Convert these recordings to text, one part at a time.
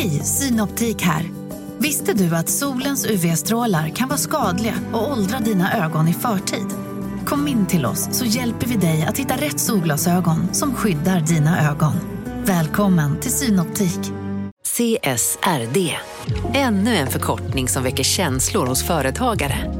Hej, Synoptik här. Visste du att solens UV-strålar kan vara skadliga och åldra dina ögon i förtid? Kom in till oss så hjälper vi dig att hitta rätt solglasögon som skyddar dina ögon. Välkommen till Synoptik. CSRD, ännu en förkortning som väcker känslor hos företagare.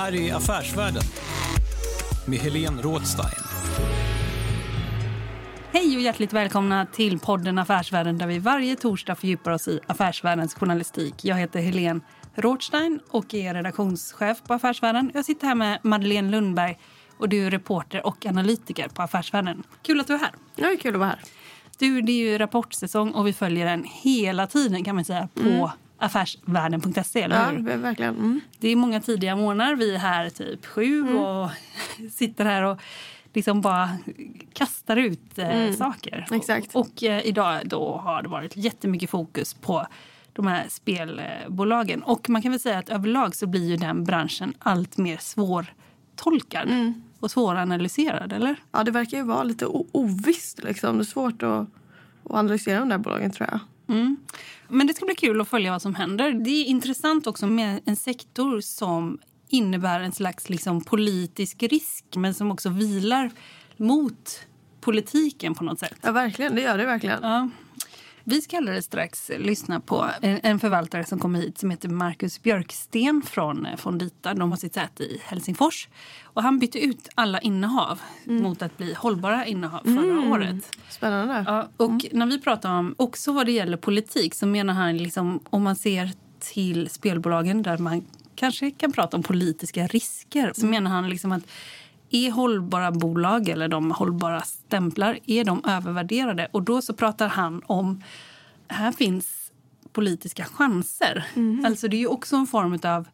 Här är Affärsvärlden med Helene Rådstein. Hej och hjärtligt välkomna till podden Affärsvärlden där vi varje torsdag fördjupar oss i affärsvärldens journalistik. Jag heter Helene Rothstein och är redaktionschef på Affärsvärlden. Jag sitter här med Madeleine Lundberg och du är reporter och analytiker på Affärsvärlden. Kul att du är här. Ja, det är kul att vara här. Du, det är ju rapportsäsong och vi följer den hela tiden kan man säga på mm. affärsvärlden.se, eller hur? Ja, verkligen. Mm. Det är många tidiga morgnar. Vi är här typ sju mm. och sitter här och liksom bara kastar ut eh, mm. saker. Exakt. Och, och eh, idag då har det varit jättemycket fokus på de här spelbolagen. Och man kan väl säga att överlag så blir ju den branschen allt mer svårtolkad. Mm och svåranalyserad, eller? Ja, det verkar ju vara lite ovisst. Liksom. Det är svårt att, att analysera de där bolagen, tror jag. Mm. Men det ska bli kul att följa vad som händer. Det är intressant också med en sektor som innebär en slags liksom, politisk risk men som också vilar mot politiken på något sätt. Ja, verkligen. Det gör det verkligen. Ja. Vi ska alldeles strax lyssna på en, förvaltare som kommer hit som heter Marcus Björksten från eh, Fondita. De har sitt säte i Helsingfors. Och han bytte ut alla innehav mm. mot att bli hållbara innehav förra mm. året. Spännande. Ja, och mm. när vi pratar om också vad det gäller politik så menar han liksom om man ser till spelbolagen där man kanske kan prata om politiska risker så mm. menar han liksom att är hållbara bolag eller de hållbara stämplar är de övervärderade? Och då så pratar han om här finns politiska chanser. Mm. Alltså det är ju också en form av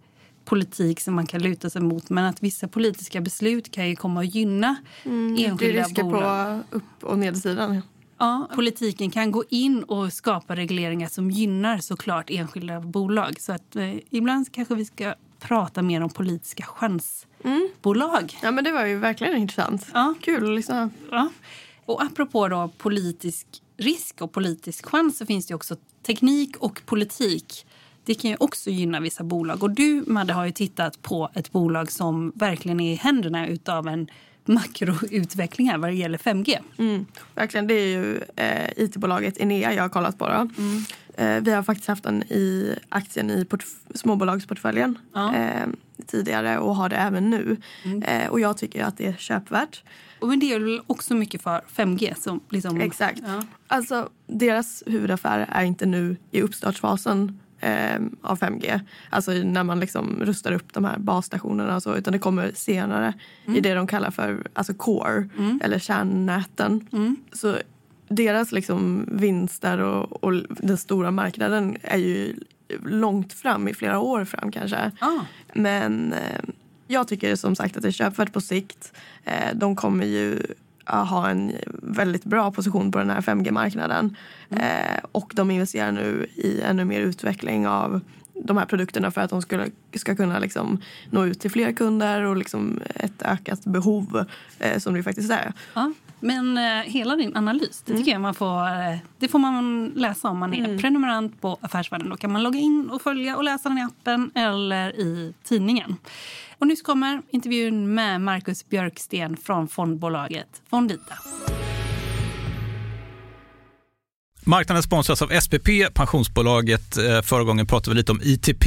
politik som man kan luta sig mot men att vissa politiska beslut kan ju komma att gynna mm, enskilda det bolag. på upp och nedsidan. Ja, politiken kan gå in och skapa regleringar som gynnar såklart enskilda bolag. Så att eh, ibland kanske vi ska prata mer om politiska chansbolag. Mm. Ja, men det var ju verkligen intressant. Ja. Kul att lyssna. Ja. Och apropå då politisk risk och politisk chans så finns det också teknik och politik. Det kan ju också gynna vissa bolag. Och du, Madde, har ju tittat på ett bolag som verkligen är i händerna av en makroutveckling här vad det gäller 5G. Mm, verkligen. Det är ju eh, it-bolaget Enea jag har kollat på. Mm. Eh, vi har faktiskt haft den i aktien i småbolagsportföljen ja. eh, tidigare och har det även nu. Mm. Eh, och jag tycker att det är köpvärt. Och men det är väl också mycket för 5G? Som liksom, Exakt. Ja. Alltså, deras huvudaffär är inte nu i uppstartsfasen eh, av 5G. Alltså när man liksom rustar upp de här basstationerna och så. Utan det kommer senare mm. i det de kallar för alltså core mm. eller kärnnäten. Mm. Så deras liksom vinster och, och, den stora marknaden är ju långt fram, i flera år fram kanske. Ah. Men eh, jag tycker som sagt att det är köpvärt på sikt. Eh, de kommer ju ha en väldigt bra position på den här 5G-marknaden. Mm. Eh, och de investerar nu i ännu mer utveckling av de här produkterna för att de skulle, ska kunna liksom nå ut till fler kunder och liksom ett ökat behov eh, som det faktiskt är. Ja, men eh, hela din analys, det, tycker mm. jag man får, eh, det får man läsa om man är mm. prenumerant på Affärsvärlden. Då kan man logga in och följa och läsa den i appen eller i tidningen. Och nyss kommer intervjun med Marcus Björksten från fondbolaget Fondita. Marknaden sponsras av SPP, pensionsbolaget. Eh, förra gången pratade vi lite om ITP.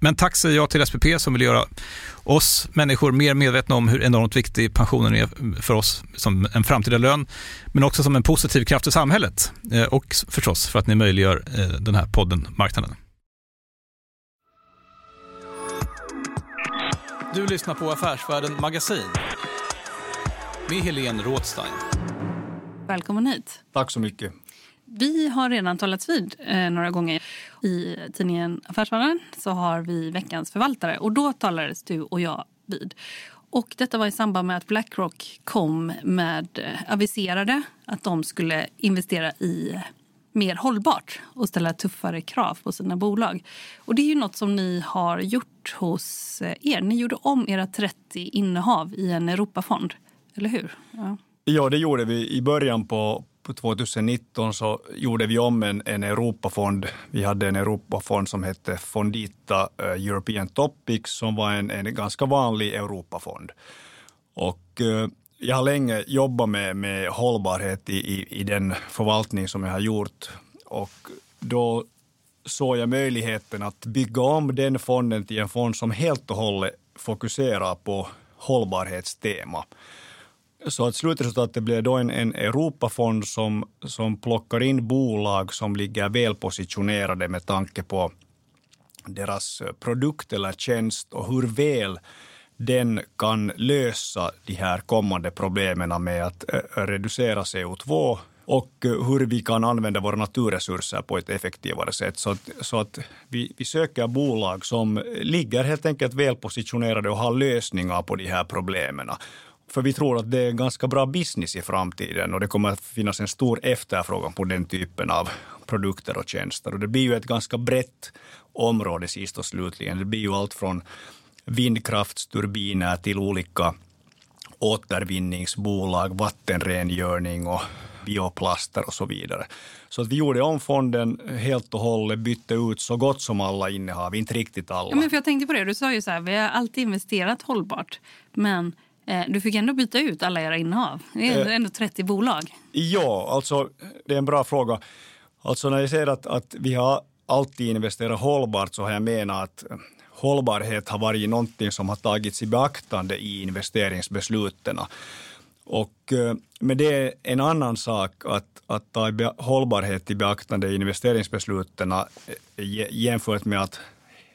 men tack säger jag till SPP som vill göra oss människor mer medvetna om hur enormt viktig pensionen är för oss som en framtida lön, men också som en positiv kraft i samhället eh, och förstås för att ni möjliggör eh, den här podden Marknaden. Du lyssnar på Affärsvärlden Magasin med Helene Rådstein. Välkommen hit. Tack så mycket. Vi har redan talats vid eh, några gånger. I tidningen Affärsvärlden så har vi veckans förvaltare och då talades du och jag vid. Och detta var i samband med att Blackrock kom med, eh, aviserade att de skulle investera i mer hållbart och ställa tuffare krav på sina bolag. Och Det är ju något som ni har gjort hos eh, er. Ni gjorde om era 30 innehav i en Europafond, eller hur? Ja, ja det gjorde vi i början på, på 2019 så gjorde vi om en, en Europafond. Vi hade en Europafond som hette Fondita eh, European Topics som var en, en ganska vanlig Europafond. Och eh, jag har länge jobbat med, med hållbarhet i, i, i, den förvaltning som jag har gjort. Och då såg jag möjligheten att bygga om den fonden till en fond som helt och hållet fokuserar på hållbarhetstema. Så att slutresultatet blir då en, en Europafond som, som plockar in bolag som ligger välpositionerade med tanke på deras eh, produkt eller tjänst och hur väl den kan lösa de här kommande problemen med att eh, reducera CO2 och eh, hur vi kan använda våra naturresurser på ett effektivare sätt. Så att, så att vi, vi söker bolag som ligger helt enkelt välpositionerade och har lösningar på de här problemen. För vi tror att det är ganska bra business i framtiden och det kommer att finnas en stor efterfrågan på den typen av produkter och tjänster. Och det blir ju ett ganska brett område sist och slutligen. Det blir ju allt från vindkraftsturbiner till olika återvinningsbolag, vattenrengöring och bioplaster och så vidare. Så att vi gjorde om fonden helt och hållet, bytte ut så gott som alla innehav, inte riktigt alla. Ja, men för jag tänkte på det, du sa ju så här, vi har alltid investerat hållbart, men du fick ändå byta ut alla era innehav. Det är eh, ändå 30 bolag. Ja, alltså det är en bra fråga. Alltså när jag säger att, att vi har alltid investerat hållbart så har jag menat att hållbarhet har varit någonting som har tagits i beaktande i investeringsbesluten. Och, eh, men det är en annan sak att, att ta hållbarhet i beaktande i investeringsbesluten jämfört med att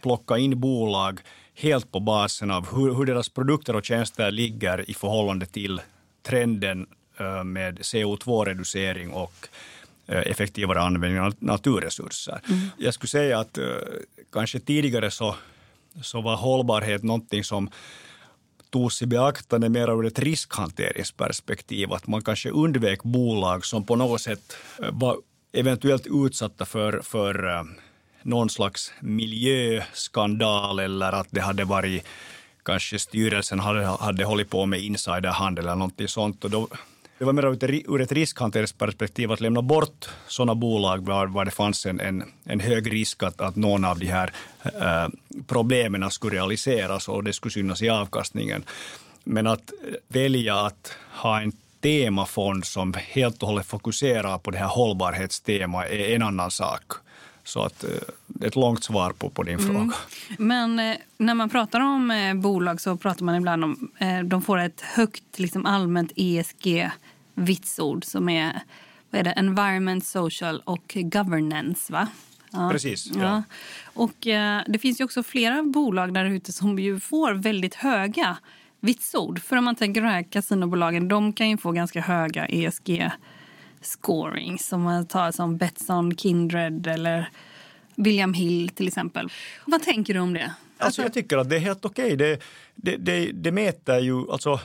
plocka in bolag helt på basen av hur, hur deras produkter och tjänster ligger i förhållande till trenden eh, med CO2-reducering och eh, effektivare användning av naturresurser. Mm. Jag skulle säga att eh, kanske tidigare så, så var hållbarhet någonting som togs i beaktande mer ur ett riskhanteringsperspektiv. Att man kanske undvek bolag som på något sätt var eventuellt utsatta för, för någon slags miljöskandal eller att det hade varit kanske styrelsen hade, hade hållit på med insiderhandel eller någonting sånt. Och då, det var mer ur ett riskhanteringsperspektiv att lämna bort sådana bolag var, var det fanns en, en, en hög risk att, att någon av de här äh, problemen skulle realiseras och det skulle synas i avkastningen. Men att välja att ha en temafond som helt och hållet fokuserar på det här hållbarhetstemat är en annan sak. Så att, eh, ett långt svar på, på din mm. fråga. Men eh, när man pratar om eh, bolag så pratar man ibland om de får ett högt liksom, allmänt ESG-vitsord som är, vad är det, environment, social och governance. Va? Ja. Precis. Ja. ja. Och, eh, det finns ju också flera bolag där ute som ju får väldigt höga vitsord. För om man tänker de här kasinobolagen, de kan ju få ganska höga ESG scoring som man tar som Betsson, Kindred eller William Hill till exempel. Vad tänker du om det? Alltså, jag tycker att det är helt okej. Okay. Det, det, det, det mäter ju, alltså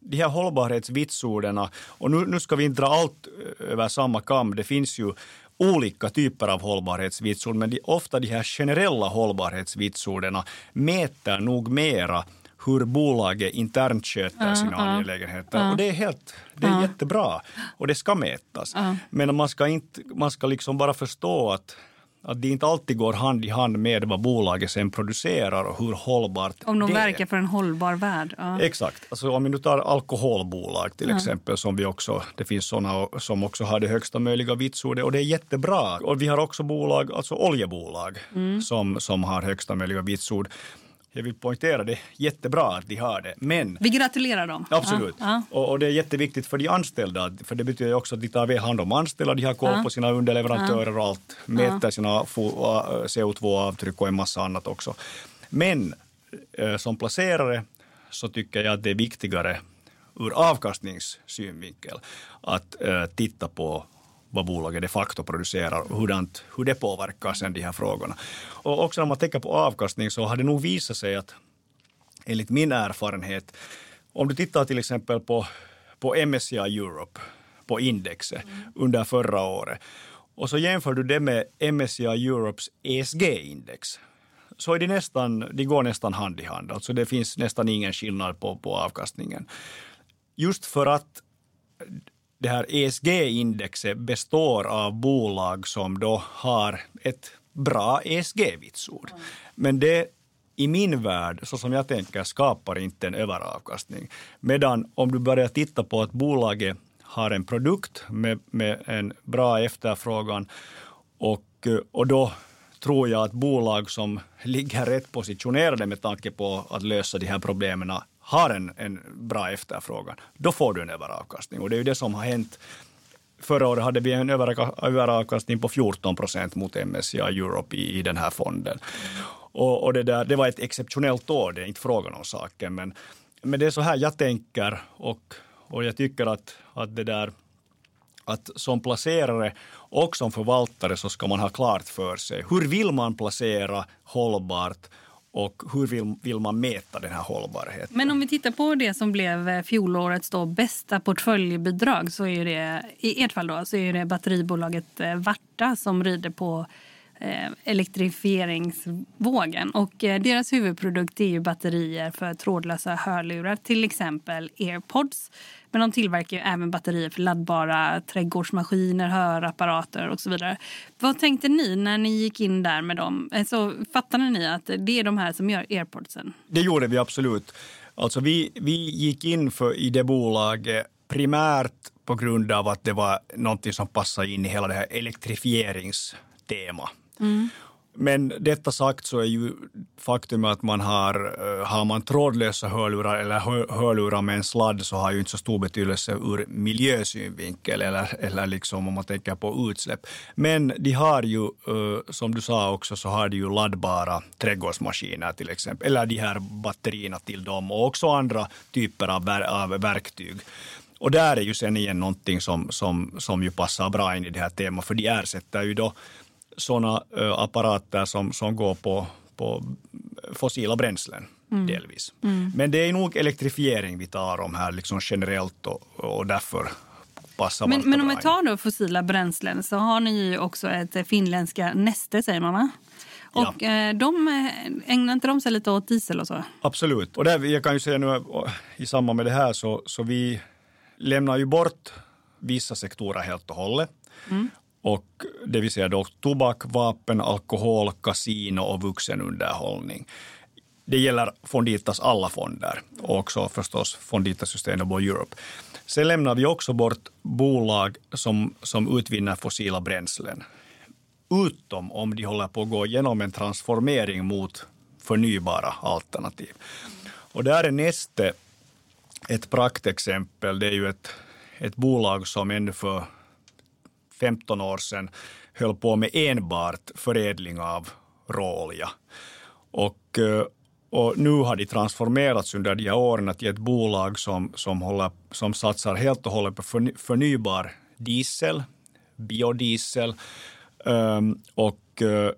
de här hållbarhetsvitsorden, och nu, nu ska vi inte dra allt eh, över samma kam. Det finns ju olika typer av hållbarhetsvitsord, men de, ofta de här generella hållbarhetsvitsorden mäter nog mera hur bolaget internt sköter sina uh, angelägenheter. Uh, och det är, helt, det är uh. jättebra och det ska mätas. Men man ska, inte, man ska liksom bara förstå att att det inte alltid går hand i hand med vad bolaget sen producerar och hur hållbart Om de det verkar för en hållbar värld. Ja. Exakt. Alltså om vi nu tar alkoholbolag till ja. exempel, som vi också, det finns sådana som också har det högsta möjliga vitsordet och det är jättebra. Och vi har också bolag, alltså oljebolag, mm. som, som har högsta möjliga vitsord jag vill poängtera det, jättebra att de har det. Men, Vi gratulerar dem. Absolut. Ja, ja. Och, och, det är jätteviktigt för de anställda, för det betyder också att de tar hand om anställda, de har koll ja. på sina underleverantörer och allt, mäter sina CO2-avtryck och en massa annat också. Men eh, som placerare så tycker jag att det är viktigare ur avkastningssynvinkel att eh, titta på vad bolaget de facto producerar och hurdant, hur det påverkar sen de här frågorna. Och också när man tänker på avkastning så har det nog visat sig att enligt min erfarenhet, om du tittar till exempel på, på MSCI Europe, på indexet mm. under förra året och så jämför du det med MSCI Europes ESG-index så är de nästan, de går nästan hand i hand. Alltså det finns nästan ingen skillnad på, på avkastningen. Just för att det här ESG-indexet består av bolag som då har ett bra ESG-vitsord. Men det i min värld, så som jag tänker, skapar inte en överavkastning. Medan om du börjar titta på att bolaget har en produkt med, med en bra efterfrågan och, och då tror jag att bolag som ligger rätt positionerade med tanke på att lösa de här problemen har en, en bra efterfrågan, då får du en överavkastning. Och det är ju det som har hänt. Förra året hade vi en överavkastning på 14 procent mot MSCI Europe i, i den här fonden. Och, och, det, där, det var ett exceptionellt år, det är inte frågan om saken. Men, men det är så här jag tänker och, och jag tycker att, att det där att som placerare och som förvaltare så ska man ha klart för sig hur vill man placera hållbart och hur vill, vill man mäta den här hållbarheten? Men om vi tittar på det som blev eh, fjolårets då bästa portföljbidrag så är det i ert fall då, så är det batteribolaget eh, Varta som rider på Eh, elektrifieringsvågen. Och eh, deras huvudprodukt är ju batterier för trådlösa hörlurar, till exempel airpods. Men de tillverkar även batterier för laddbara trädgårdsmaskiner, hörapparater och så vidare. Vad tänkte ni när ni gick in där med dem? Eh, alltså, fattade ni att det är de här som gör airpodsen? Det gjorde vi absolut. Alltså vi, vi gick in för, i det bolaget primärt på grund av att det var någonting som passade in i hela det här elektrifieringstemat. Mm. Men detta sagt så är ju faktum att man har, eh, har man trådlösa hörlurar eller hörlurar med en sladd så har ju inte så stor betydelse ur miljösynvinkel eller, eller liksom om man tänker på utsläpp. Men de har ju, eh, som du sa också, så har de ju laddbara trädgårdsmaskiner till exempel, eller de här batterierna till dem och också andra typer av, av verktyg. Och där är ju sen igen någonting som, som, som ju passar bra in i det här temat, för de ersätter ju då sådana apparater som, som går på, på fossila bränslen. Mm. delvis. Mm. Men det är nog elektrifiering vi tar om här liksom generellt och, och därför passar Men, men om vi tar då fossila bränslen så har ni ju också ett finländska Neste säger man va? Och eh, de, eh, ägnar inte de sig lite åt diesel och så? Absolut. Och där, jag kan ju säga nu i samband med det här så, så vi lämnar ju bort vissa sektorer helt och hållet. Mm. Och det vill säga då tobak, vapen, alkohol, kasino och vuxenunderhållning. Det gäller Fonditas alla fonder och också förstås Fondita Sustainable Europe. Sen lämnar vi också bort bolag som, som utvinner fossila bränslen. Utom om de håller på att gå igenom en transformering mot förnybara alternativ. Och där är Neste ett praktexempel. Det är ju ett, ett bolag som ännu för 15 år sedan höll på med enbart förädling av råolja. Och, eh, och nu har de transformerats under de här åren till ett bolag som, som, håller, som satsar helt och hållet på förnybar diesel, biodiesel ehm, och eh,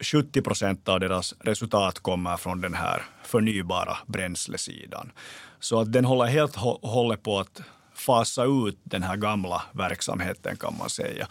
70 procent av deras resultat kommer från den här förnybara bränslesidan. Så att den håller helt och hållet på att fasa ut den här gamla verksamheten kan man säga.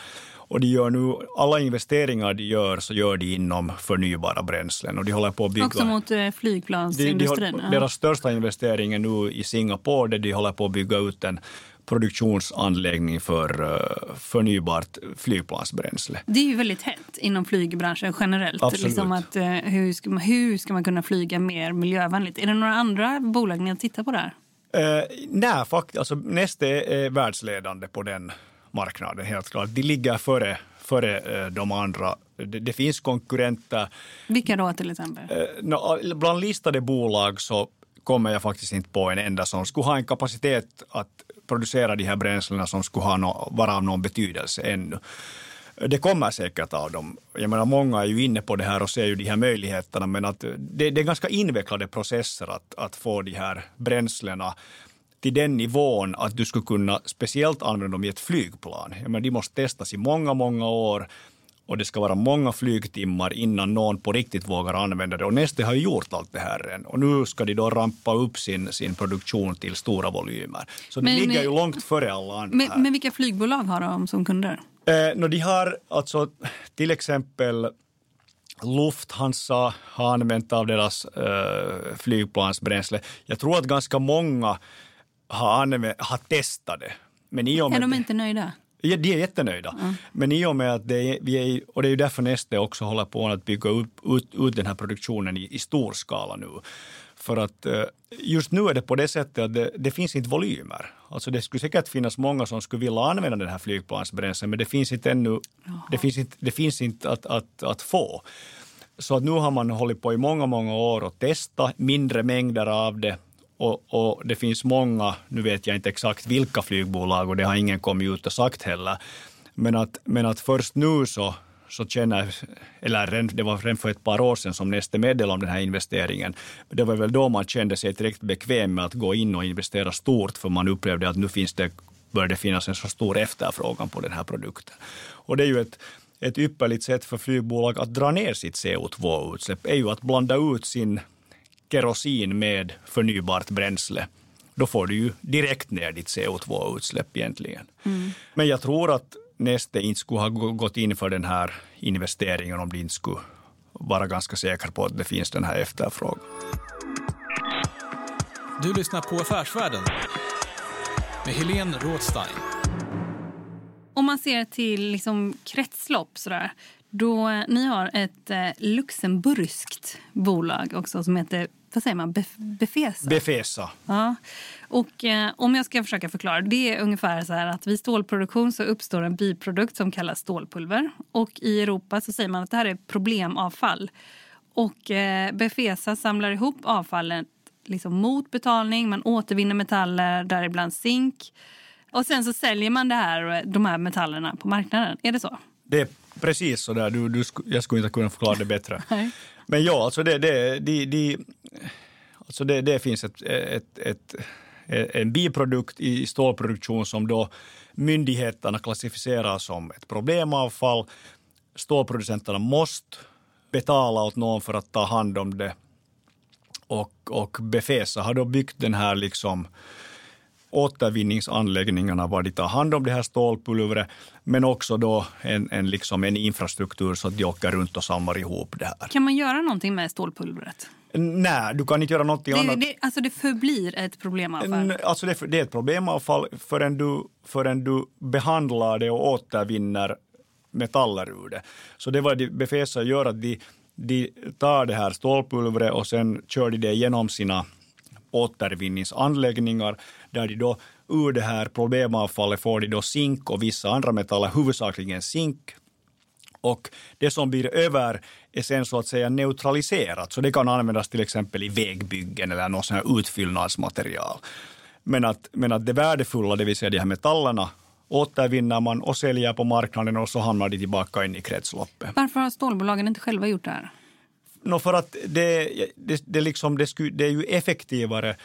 Och de gör nu, alla investeringar de gör så gör de inom förnybara bränslen. Och de håller på att bygga, Också mot eh, flygplansindustrin? De, de, deras största investering är nu i Singapore där de håller på att bygga ut en produktionsanläggning för uh, förnybart flygplansbränsle. Det är ju väldigt hett inom flygbranschen generellt. Absolut. Liksom att, uh, hur, ska man, hur ska man kunna flyga mer miljövänligt? Är det några andra bolag ni har tittat på där? Uh, nej, faktiskt. Alltså, Neste är världsledande på den marknaden, helt klart. De ligger före, före uh, de andra. Det, det, finns konkurrenter. Vilka då till exempel? Uh, no, bland listade bolag så kommer jag faktiskt inte på en enda som skulle ha en kapacitet att producera de här bränslena som skulle ha no, vara av någon betydelse ännu. Det kommer säkert av dem. Jag menar, många är ju inne på det här och ser ju de här möjligheterna, men att det, det är ganska invecklade processer att, att få de här bränslena till den nivån att du skulle kunna speciellt använda dem i ett flygplan. Jag menar, de måste testas i många, många år och det ska vara många flygtimmar innan någon på riktigt vågar använda det. Och Neste har ju gjort allt det här än. Och nu ska de då rampa upp sin, sin produktion till stora volymer. Så men, de ligger ju långt före alla andra. Men, men vilka flygbolag har de som kunder? Eh, no, de har alltså till exempel Lufthansa har använt av deras eh, flygplansbränsle. Jag tror att ganska många har, använt, har testat det. Men i och med är de inte nöjda? Ja, de är jättenöjda. Mm. Men i och med att det är, vi är, och det är ju därför Neste också håller på att bygga upp, ut, ut den här produktionen i, i stor skala nu. För att eh, just nu är det på det sättet att det, det, finns inte volymer. Alltså det skulle säkert finnas många som skulle vilja använda den här flygplansbränslen, men det finns inte ännu, det finns inte, det finns inte att, att, att få. Så att nu har man hållit på i många, många år och testat mindre mängder av det och, och, det finns många, nu vet jag inte exakt vilka flygbolag och det har ingen kommit ut och sagt heller, men att, men att först nu så, så känner, eller det var redan för ett par år sedan som Neste meddelade om den här investeringen, det var väl då man kände sig direkt bekväm med att gå in och investera stort, för man upplevde att nu finns det, började det finnas en så stor efterfrågan på den här produkten. Och det är ju ett, ett ypperligt sätt för flygbolag att dra ner sitt CO2-utsläpp, är ju att blanda ut sin kerosin med förnybart bränsle, då får du ju direkt ner ditt CO2-utsläpp egentligen. Mm. Men jag tror att Neste inte skulle ha gått in för den här investeringen om de inte skulle vara ganska säkra på att det finns den här efterfrågan. Du lyssnar på Affärsvärlden med Helene Rådstein. Om man ser till liksom kretslopp sådär, då ni har ett eh, luxemburgskt bolag också som heter vad säger man, Befesa? Befesa. Ja. Och eh, om jag ska försöka förklara, det är ungefär så här att vid stålproduktion så uppstår en biprodukt som kallas stålpulver. Och i Europa så säger man att det här är problemavfall. Och eh, Befesa samlar ihop avfallet liksom mot betalning, man återvinner metaller, däribland zink. Och sen så säljer man det här, de här metallerna på marknaden. Är det så? Det är precis så där. Du, du, jag skulle inte kunna förklara det bättre. Men ja, alltså det, det, de, de, alltså det, det finns ett, ett, ett, en biprodukt i stålproduktion som då myndigheterna klassificerar som ett problemavfall. Stålproducenterna måste betala åt någon för att ta hand om det. Och, och Befesa har då byggt den här liksom återvinningsanläggningarna var de tar hand om det här stålpulvret, men också då en, en, liksom en infrastruktur så att de åker runt och samlar ihop det här. Kan man göra någonting med stålpulvret? Nej, du kan inte göra någonting Det, annat. det, alltså det förblir ett problemavfall. N- Alltså det, det är ett problemavfall förrän du, förrän du behandlar det och återvinner metaller ur det. Så det var det Befesa gör, att de, de tar det här stålpulvret och sen kör de det genom sina återvinningsanläggningar där de då ur det här problemavfallet får de då zink och vissa andra metaller, huvudsakligen zink. Och det som blir över är sen så att säga neutraliserat, så det kan användas till exempel i vägbyggen eller något sånt här utfyllnadsmaterial. Men att, men att det värdefulla, det vill säga de här metallerna, återvinner man och säljer på marknaden och så hamnar de tillbaka in i kretsloppet. Varför har stålbolagen inte själva gjort det här? No, för att det, det, det, liksom, det, sku, det är ju effektivare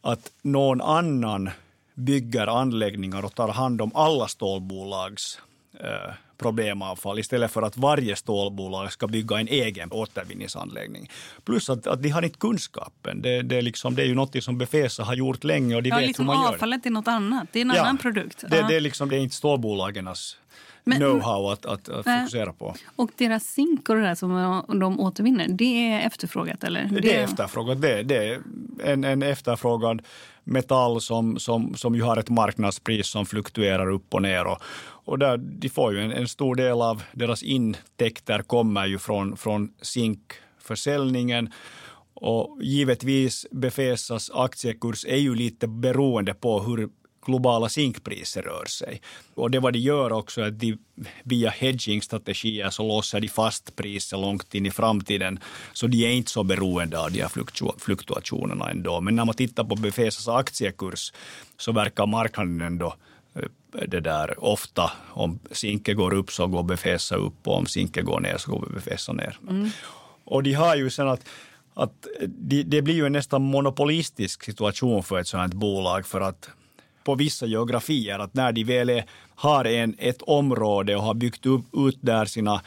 att någon annan bygger anläggningar och tar hand om alla stålbolags eh, problemavfall istället för att varje stålbolag ska bygga en egen återvinningsanläggning. Plus att, att de har inte kunskapen. Det, det, liksom, det är ju något som Befesa har gjort länge och de Ja, vet liksom hur man gör avfallet är något annat. Det är en Ja, annan produkt. Det, Ja. det, är liksom, det är inte stålbolagens know-how att, att, att fokusera på. Och deras zink och det där som de återvinner, det är efterfrågat eller? Det är efterfrågat. Det, det är en, en efterfrågad metall som, som, som ju har ett marknadspris som fluktuerar upp och ner. Och, och där, de får ju en, en stor del av deras intäkter kommer ju från, från zinkförsäljningen. Och givetvis Befesas aktiekurs är ju lite beroende på hur globala zinkpriser rör sig. Och det vad de gör också är att de via hedging-strategier så låser de fast priset långt in i framtiden. Så de är inte så beroende av de här fluktu- fluktuationerna ändå. Men när man tittar på Befesas aktiekurs så verkar marknaden ändå eh, det där ofta, om zinke går upp så går Befesa upp och om zinke går ner så går Befesa ner. Och de har ju sen att att det, det blir ju en nästan monopolistisk situation för ett sådant bolag för att på vissa geografier, att när de väl är, har en, ett område och har byggt upp, ut där sina,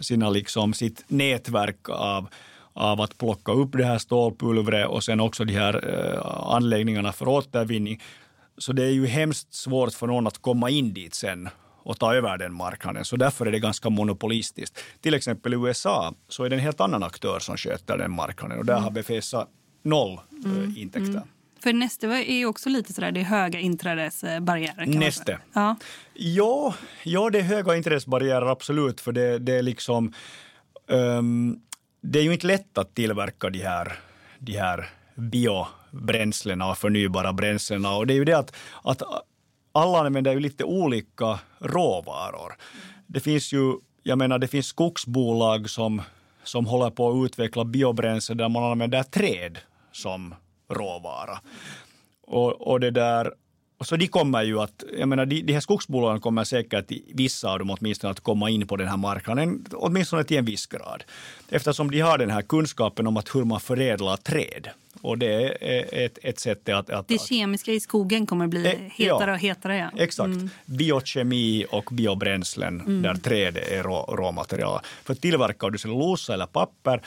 sina liksom, sitt nätverk av, av att plocka upp det här stålpulvret och sen också de här eh, anläggningarna för återvinning. Så det är ju hemskt svårt för någon att komma in dit sen och ta över den marknaden. Så därför är det ganska monopolistiskt. Till exempel i USA så är det en helt annan aktör som sköter den marknaden och där har Befesa noll eh, intäkter. För Neste är ju också lite sådär, det är höga inträdesbarriärer. Neste. Ja. Ja, ja, det är höga intressebarriärer absolut, för det, det är liksom... ehm, det är ju inte lätt att tillverka de här, de här biobränslena och förnybara bränslena. Och det är ju det att, att alla använder ju lite olika råvaror. Det finns ju, jag menar, det finns skogsbolag som, som håller på att utveckla biobränsle där man använder träd som råvara. Och, och det där, och så de kommer ju att, jag menar de, de här skogsbolagen kommer säkert, vissa av dem åtminstone, att komma in på den här marknaden, åtminstone till en viss grad. Eftersom de har den här kunskapen om att hur man förädlar träd. Och det är ett, ett sätt att... att Det kemiska i skogen kommer bli Eh, hetare ja. och hetare. Ja. Exakt. Biokemi och biobränslen där träd är rå, råmaterial. För tillverkar du cellulosa eller papper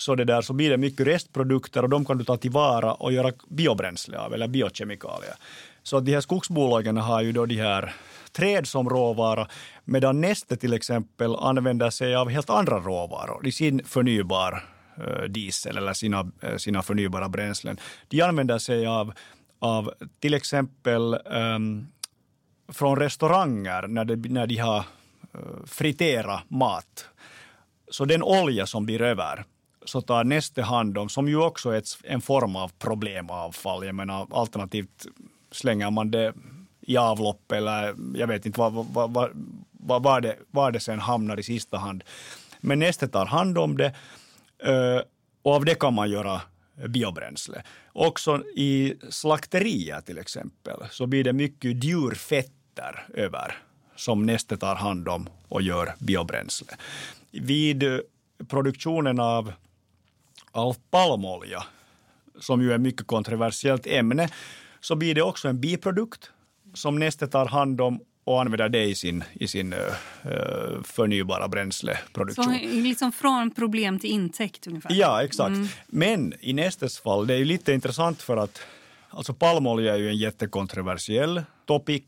så, det där, så blir det mycket restprodukter och de kan du ta tillvara och göra biobränsle av eller biokemikalier. Så de här skogsbolagen har ju då de här träd som råvara medan Neste till exempel använder sig av helt andra råvaror i sin förnybar eh, diesel eller sina, eh, sina förnybara bränslen. De använder sig av, av till exempel um, från restauranger när de, när de har uh, friterat mat. Så den olja som blir över så tar Neste hand om, som ju också är ett, en form av problemavfall. Jag menar, alternativt slänger man det i avlopp eller jag vet inte var, var, var, var, var, det, var det sen hamnar i sista hand. Men Neste tar hand om det eh, och av det kan man göra biobränsle. Också i slakterier till exempel så blir det mycket djurfetter över som Neste tar hand om och gör biobränsle. Vid produktionen av, av palmolja, som ju är ett mycket kontroversiellt ämne, så blir det också en biprodukt som Neste tar hand om och använder det i sin, i sin uh, förnybara bränsleproduktion. Så liksom från problem till intäkt ungefär. Ja, exakt. Men i Nestes fall, det är ju lite intressant för att, Alltså palmolja är ju en jättekontroversiell topic.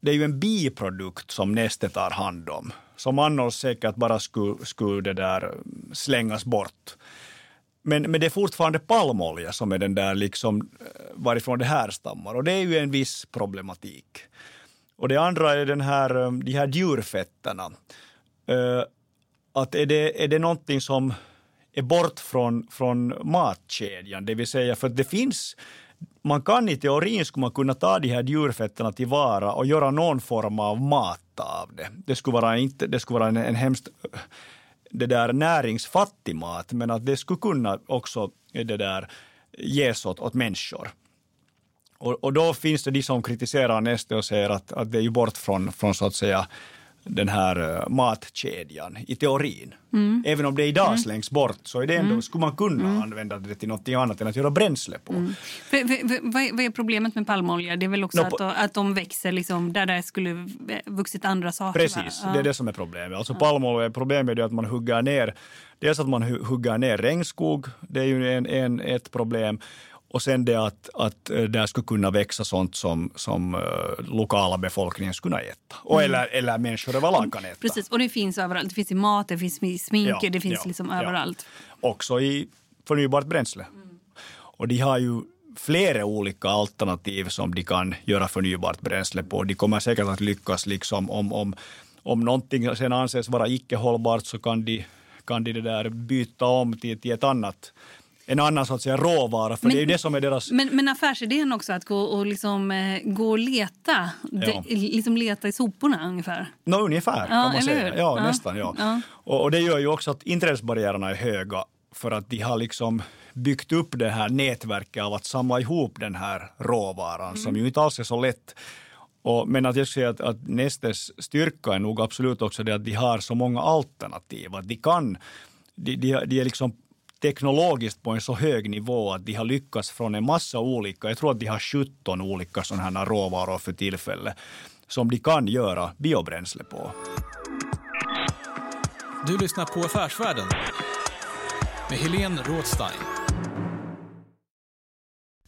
Det är ju en biprodukt som Neste tar hand om, som annars säkert bara skulle, skulle det där slängas bort. Men, men det är fortfarande palmolja som är den där liksom eh, varifrån det härstammar och det är ju en viss problematik. Och det andra är den här, eh, de här djurfetterna. Eh, att är det, är det någonting som är bort från, från matkedjan, det vill säga för att det finns man kan i teorin skulle man kunna ta de här djurfetterna tillvara och göra någon form av mat av det. Det skulle vara, inte, det skulle vara en, en hemskt det där näringsfattig mat, men att det skulle kunna också det där ges åt, åt människor. Och, och då finns det de som kritiserar Neste och säger att, att det är ju bort från, från så att säga den här uh, matkedjan i teorin. Mm. Även om det idag mm. slängs bort så är det ändå, mm. skulle man kunna mm. använda det till något annat än att göra bränsle på. Mm. För, för, för, vad, är, problemet med palmolja? Det är väl också no, att, att de växer liksom där det skulle vuxit andra saker? Precis, va? det är det som är problemet. Alltså ja. palmolja, problemet är att man hugger ner Dels att man hugger ner regnskog, det är ju en, en, ett problem. Och sen det att, att eh, där skulle kunna växa sånt som, som uh, lokala befolkningen skulle kunna äta. Och mm. eller, eller människor överlag kan äta. Precis, och det finns överallt. Det finns i mat, det finns i smink, ja, det finns ja, liksom överallt. Ja. Också i förnybart bränsle. Mm. Och de har ju flera olika alternativ som de kan göra förnybart bränsle på. De kommer säkert att lyckas liksom om, om, om någonting sen anses vara icke hållbart så kan de, kan de det där byta om till, till ett annat en annan så att säga, råvara. För men, det är det som är deras... men, men affärsidén också, att gå och, liksom, eh, gå och leta, ja. de, liksom leta i soporna ungefär? No, ungefär, ja, kan man säga. Ja, ja, nästan. Ja. ja. Och, och, det gör ju också att inträdesbarriärerna är höga för att de har liksom byggt upp det här nätverket av att samla ihop den här råvaran mm. som ju inte alls är så lätt. Och, men att jag säger att, att Nestes styrka är nog absolut också det att de har så många alternativ. Att de kan, de, de, de är liksom teknologiskt på en så hög nivå att de har lyckats från en massa olika, jag tror att de har 17 olika sådana här råvaror för tillfället, som de kan göra biobränsle på. Du lyssnar på Affärsvärlden med Helene Rådstein.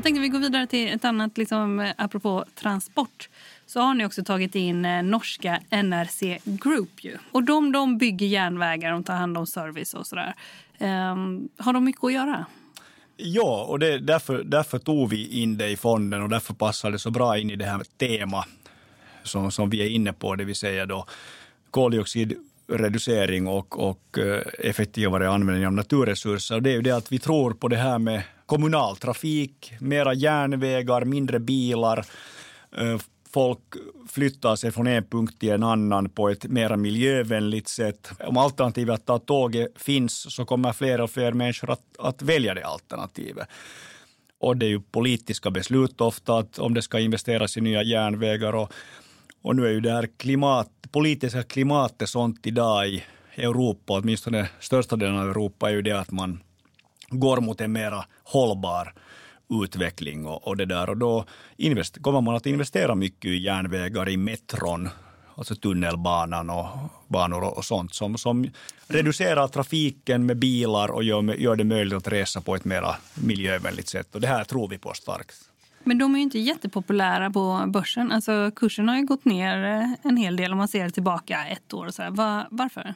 Jag tänkte vi går vidare till ett annat, liksom, eh, apropå transport. Så har ni också tagit in eh, norska NRC Group. Ju. Och de, de bygger järnvägar, de tar hand om service och sådär. Um, har de mycket att göra? Ja, och det, därför, därför tog vi in det i fonden och därför passar det så bra in i det här temat som, som vi är inne på, det vill säga då koldioxidreducering och, och eh, effektivare användning av naturresurser. Och det är ju det att vi tror på det här med Kommunaltrafik, mera järnvägar, mindre bilar. Eh, folk flyttar sig från en punkt till en annan på ett mer miljövänligt sätt. Om alternativet att ta tåget finns så kommer fler och fler människor att, att välja det alternativet. Och det är ju politiska beslut ofta att om det ska investeras i nya järnvägar och, och nu är ju det här klimat, politiska klimatet sånt idag i Europa, åtminstone största delen av Europa, är ju det att man går mot en mera hållbar utveckling och, och det där. Och då invest, kommer man att investera mycket i järnvägar, i metron, alltså tunnelbanan och banor och sånt som, som reducerar trafiken med bilar och gör, gör det möjligt att resa på ett mer miljövänligt sätt. Och det här tror vi på starkt. Men de är ju inte jättepopulära på börsen. Alltså, kursen har ju gått ner eh, en hel del om man ser tillbaka ett år. Så. Var, varför?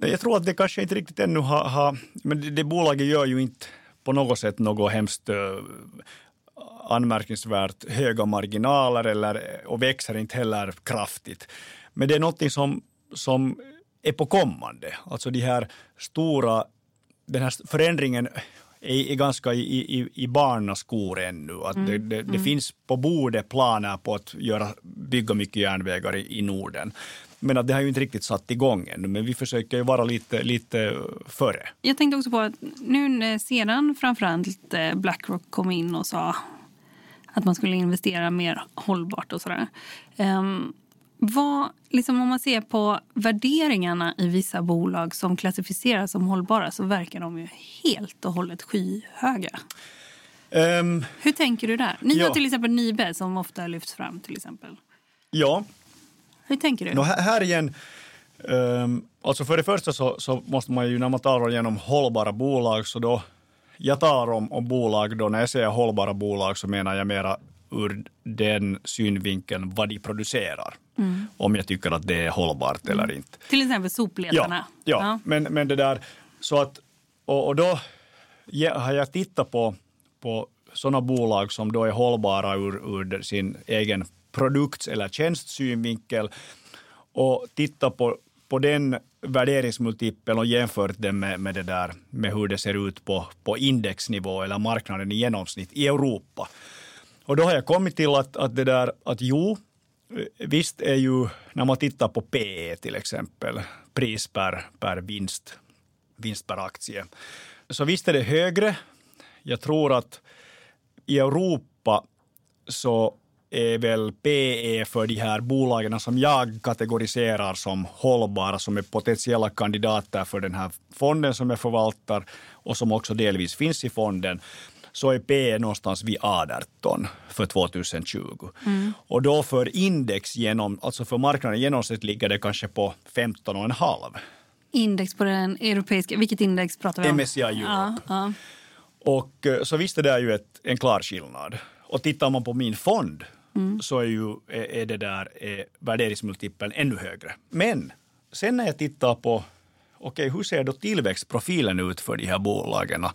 Jag tror att det kanske inte riktigt ännu har... Ha, men det, det bolaget gör ju inte på något sätt något hemskt uh, anmärkningsvärt höga marginaler eller, och växer inte heller kraftigt. Men det är någonting som, som är på kommande. Alltså de här stora, den här förändringen är, är ganska i, i, i barnaskor ännu. Att mm. det, det, det mm. finns på bordet planer på att göra, bygga mycket järnvägar i, i Norden. Men att det har ju inte riktigt satt igång ännu, men vi försöker vara lite, lite före. Jag tänkte också på att nu sedan framförallt eh, Blackrock kom in och sa att man skulle investera mer hållbart och sådär. Um, vad, liksom om man ser på värderingarna i vissa bolag som klassificeras som hållbara så verkar de ju helt och hållet skyhöga. Um, Hur tänker du där? Ni ja. har till exempel Nibe som ofta lyfts fram. till exempel. Ja. Hur tänker du? No, här, igen, um, alltså för det första så, så, måste man ju när man talar igenom hållbara bolag så då jag talar om, om bolag då när jag säger hållbara bolag så menar jag mera ur den synvinkeln vad de producerar. Mm. Om jag tycker att det är hållbart mm. eller inte. Till exempel sopletarna. Ja, ja, ja. Men, men det där, så att, och, och då har jag tittat på, på sådana bolag som då är hållbara ur, ur sin egen produkts eller tjänstsynvinkel och titta på, på den värderingsmultipeln och jämfört den med, med, det där, med hur det ser ut på, på indexnivå eller marknaden i genomsnitt i Europa. Och då har jag kommit till att, att, det där, att jo, visst är ju när man tittar på PE till exempel, pris per, per vinst, vinst per aktie, så visst är det högre. Jag tror att i Europa så är väl PE för de här bolagen som jag kategoriserar som hållbara, som är potentiella kandidater för den här fonden som jag förvaltar och som också delvis finns i fonden så är P någonstans vid 18 för 2020. Mm. Och då för index, genom, alltså för marknaden genomsnitt ligger det kanske på 15,5. Index på den europeiska, vilket index pratar vi om? MSCI Europe. Ja, ja. Och eh, så visst är det ju ett, en klar skillnad. Och tittar man på min fond mm. så är, ju, är det där är värderingsmultipeln ännu högre. Men sen när jag tittar på okej, okay, hur ser då tillväxtprofilen ut för de här bolagen?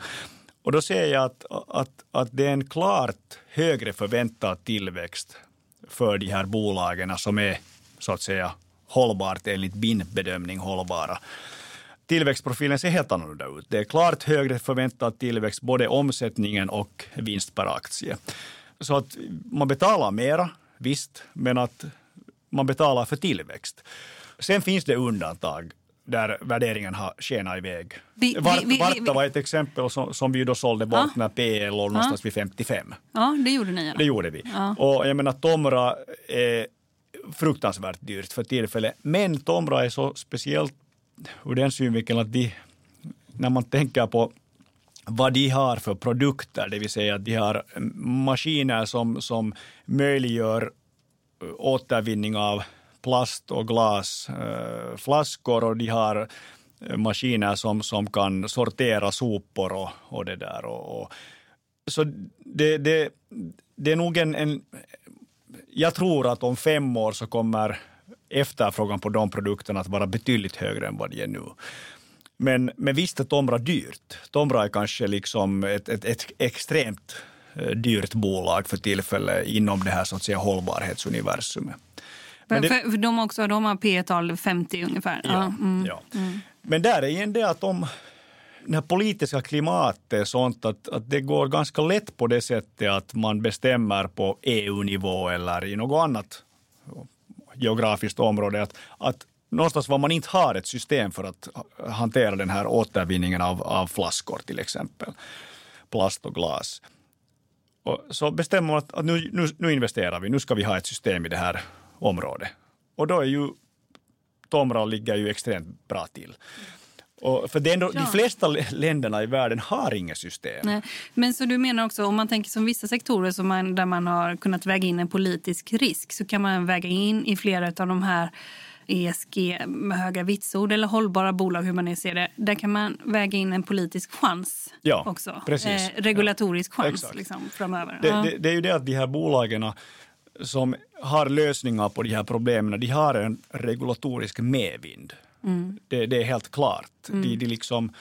Och då ser jag att, att, att det är en klart högre förväntad tillväxt för de här bolagen som är så att säga hållbart enligt min bedömning hållbara. Tillväxtprofilen ser helt annorlunda ut. Det är klart högre förväntad tillväxt, både omsättningen och vinst per aktie. Så att man betalar mera, visst, men att man betalar för tillväxt. Sen finns det undantag där värderingen har skenat iväg. Vi, Vart, vi, Varta var ett exempel som, som vi då sålde bort ja. när PE låg någonstans ja. vid 55. Ja, det gjorde ni. Eller? Det gjorde vi. Ja. Och jag menar, Tomra är fruktansvärt dyrt för tillfället. Men Tomra är så speciellt ur den synvinkeln att de, när man tänker på vad de har för produkter, det vill säga att de har maskiner som, som möjliggör eh, återvinning av plast och glasflaskor eh, och de har eh, maskiner som, som kan sortera sopor och, och det där. Och, och. Så det, det, det är nog en, en... Jag tror att om fem år så kommer efterfrågan på de produkterna att vara betydligt högre än vad det är nu. Men, men visst är Tomra dyrt. Tomra är kanske liksom ett, ett, ett extremt eh, dyrt bolag för tillfället inom det här så att säga hållbarhetsuniversumet. Men det, för, för de, också, de har P tal 50 ungefär. Ja, mm. ja. Mm. Men där är igen det att om det här politiska klimatet är sånt att, att det går ganska lätt på det sättet att man bestämmer på EU-nivå eller i något annat geografiskt område att, att någonstans var man inte har ett system för att hantera den här återvinningen av, av flaskor till exempel, plast och glas. Och så bestämmer man att, att nu, nu, nu investerar vi, nu ska vi ha ett system i det här område. Och då är ju Tomra ligger ju extremt bra till. Och för det ändå, Ja. de flesta länderna i världen har inget system. Nej. Men så du menar också, om man tänker som vissa sektorer som man, där man har kunnat väga in en politisk risk så kan man väga in i flera av de här ESG med höga vitsord eller hållbara bolag, hur man nu ser det. Där kan man väga in en politisk chans Ja, också. precis. Eh, regulatorisk Ja, chans liksom, framöver. Det, Ja. det, det är ju det att de här bolagen som har lösningar på de här problemen, de har en regulatorisk medvind. Mm. Det, det är helt klart. De, de liksom,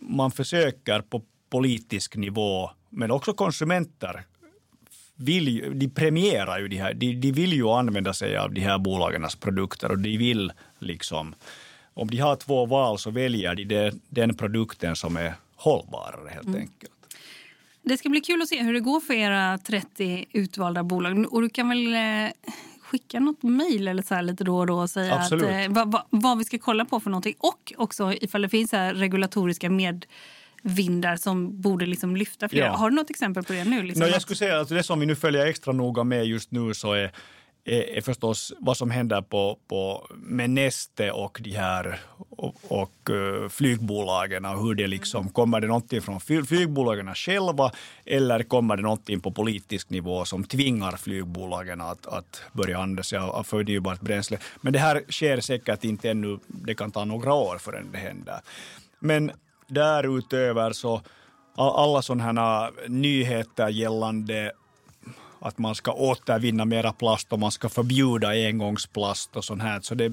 man försöker på politisk nivå, men också konsumenter vill ju, de premierar ju de här, de, de vill ju använda sig av de här bolagens produkter och de vill liksom, om de har två val så väljer de den produkten som är hållbarare helt Mm. enkelt. Det ska bli kul att se hur det går för era 30 utvalda bolag. Och du kan väl eh, skicka något mejl eller så här lite då och då och säga att, eh, vad, vad, vad vi ska kolla på för någonting. Och också ifall det finns här regulatoriska medvindar som borde liksom lyfta fler. Ja. Har du något exempel på det nu? Liksom No, jag skulle säga att det som vi nu följer extra noga med just nu så är, är, är förstås vad som händer på, på, med Neste och de här och, och eh, flygbolagen och hur det liksom, kommer det någonting från fly- flygbolagen själva eller kommer det någonting på politisk nivå som tvingar flygbolagen att, att börja använda sig av förnybart bränsle. Men det här sker säkert inte ännu, det kan ta några år förrän det händer. Men därutöver så alla sådana här äh, nyheter gällande att man ska återvinna mera plast och man ska förbjuda engångsplast och sånt här. Så det,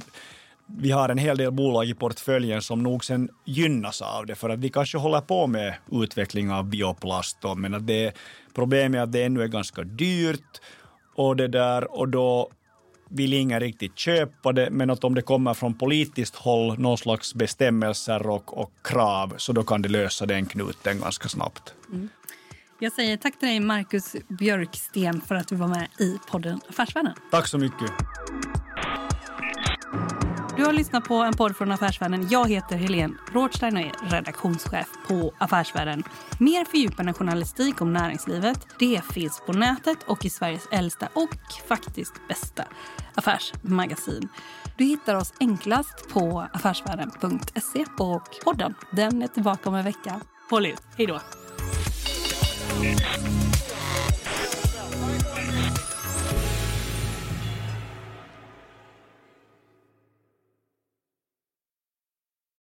vi har en hel del bolag i portföljen som nog sen gynnas av det för att vi kanske håller på med utveckling av bioplast. Då, men att det, problemet är att det ännu är ganska dyrt och det där och då vill ingen riktigt köpa det, men att om det kommer från politiskt håll, någon slags bestämmelser och, och krav, så då kan det lösa den knuten ganska snabbt. Jag säger tack till dig, Marcus Björksten, för att du var med i podden Affärsvärlden. Tack så mycket. Du har lyssnat på en podd från Affärsvärlden. Jag heter Helene Rothstein och är redaktionschef på Affärsvärlden. Mer fördjupande journalistik om näringslivet det finns på nätet och i Sveriges äldsta och faktiskt bästa affärsmagasin. Du hittar oss enklast på affärsvärlden.se och podden den är tillbaka om en vecka. Håll ut. Hej då!